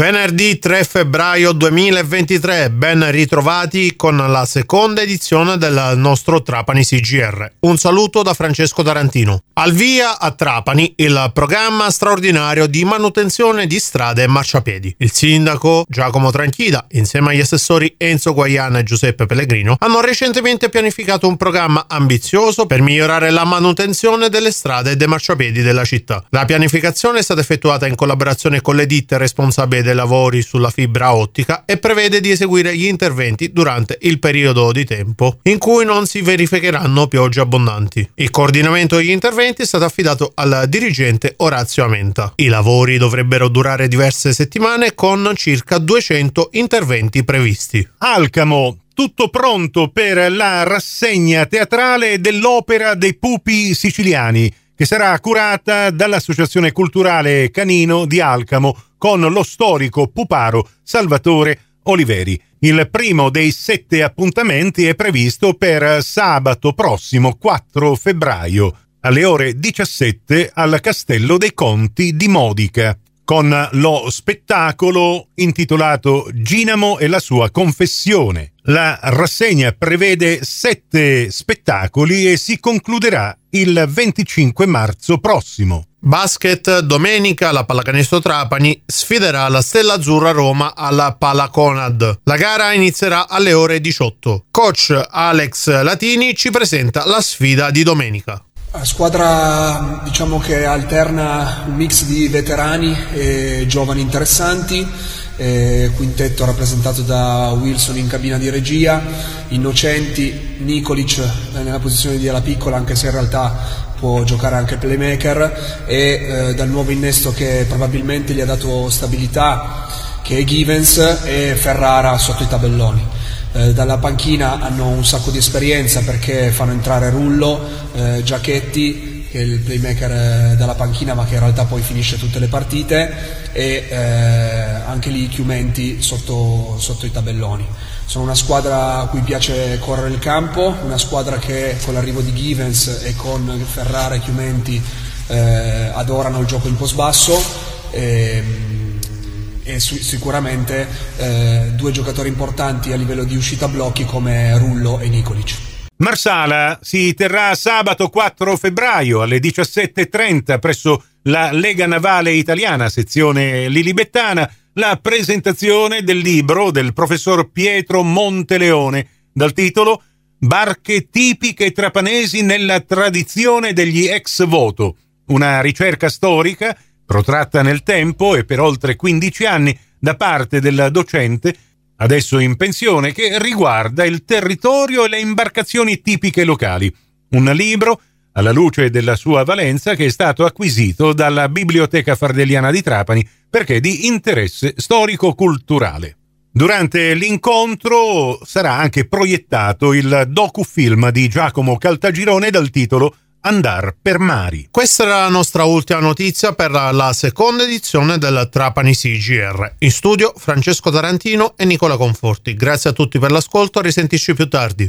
Venerdì 3 febbraio 2023, ben ritrovati con la seconda edizione del nostro Trapani CGR. Un saluto da Francesco Tarantino. Al via a Trapani il programma straordinario di manutenzione di strade e marciapiedi. Il sindaco Giacomo Tranchida, insieme agli assessori Enzo Guaiana e Giuseppe Pellegrino, hanno recentemente pianificato un programma ambizioso per migliorare la manutenzione delle strade e dei marciapiedi della città. La pianificazione è stata effettuata in collaborazione con le ditte responsabili dei lavori sulla fibra ottica e prevede di eseguire gli interventi durante il periodo di tempo in cui non si verificheranno piogge abbondanti. Il coordinamento degli interventi è stato affidato al dirigente Orazio Amenta. I lavori dovrebbero durare diverse settimane con circa 200 interventi previsti. Alcamo tutto pronto per la rassegna teatrale dell'Opera dei Pupi Siciliani, che sarà curata dall'Associazione Culturale Canino di Alcamo con lo storico puparo Salvatore Oliveri. Il primo dei sette appuntamenti è previsto per sabato prossimo 4 febbraio alle ore 17 al Castello dei Conti di Modica con lo spettacolo intitolato Ginamo e la sua confessione. La rassegna prevede sette spettacoli e si concluderà il 25 marzo prossimo. Basket, domenica la Pallacanestro Trapani sfiderà la Stella Azzurra Roma alla Palaconad. La gara inizierà alle ore 18. Coach Alex Latini ci presenta la sfida di domenica. La squadra diciamo che alterna un mix di veterani e giovani interessanti, eh, quintetto rappresentato da Wilson in cabina di regia, Innocenti, Nikolic eh, nella posizione di ala piccola anche se in realtà può giocare anche playmaker e eh, dal nuovo innesto che probabilmente gli ha dato stabilità che è Givens e Ferrara sotto i tabelloni. Eh, dalla panchina hanno un sacco di esperienza perché fanno entrare Rullo, eh, Giacchetti, che è il playmaker eh, dalla panchina ma che in realtà poi finisce tutte le partite, e eh, anche lì Chiumenti sotto, sotto i tabelloni. Sono una squadra a cui piace correre il campo, una squadra che con l'arrivo di Givens e con Ferrara e Chiumenti eh, adorano il gioco in post basso. E, ehm, e su- sicuramente eh, due giocatori importanti a livello di uscita blocchi come Rullo e Nicolic. Marsala si terrà sabato 4 febbraio alle 17.30 presso la Lega Navale Italiana, sezione Lilibettana, la presentazione del libro del professor Pietro Monteleone dal titolo Barche tipiche trapanesi nella tradizione degli ex voto, una ricerca storica protratta nel tempo e per oltre 15 anni da parte del docente, adesso in pensione, che riguarda il territorio e le imbarcazioni tipiche locali. Un libro, alla luce della sua valenza, che è stato acquisito dalla Biblioteca Fardeliana di Trapani perché di interesse storico-culturale. Durante l'incontro sarà anche proiettato il docufilm di Giacomo Caltagirone dal titolo Andar per Mari. Questa era la nostra ultima notizia per la seconda edizione del Trapani CGR. In studio Francesco Tarantino e Nicola Conforti. Grazie a tutti per l'ascolto, risentisci più tardi.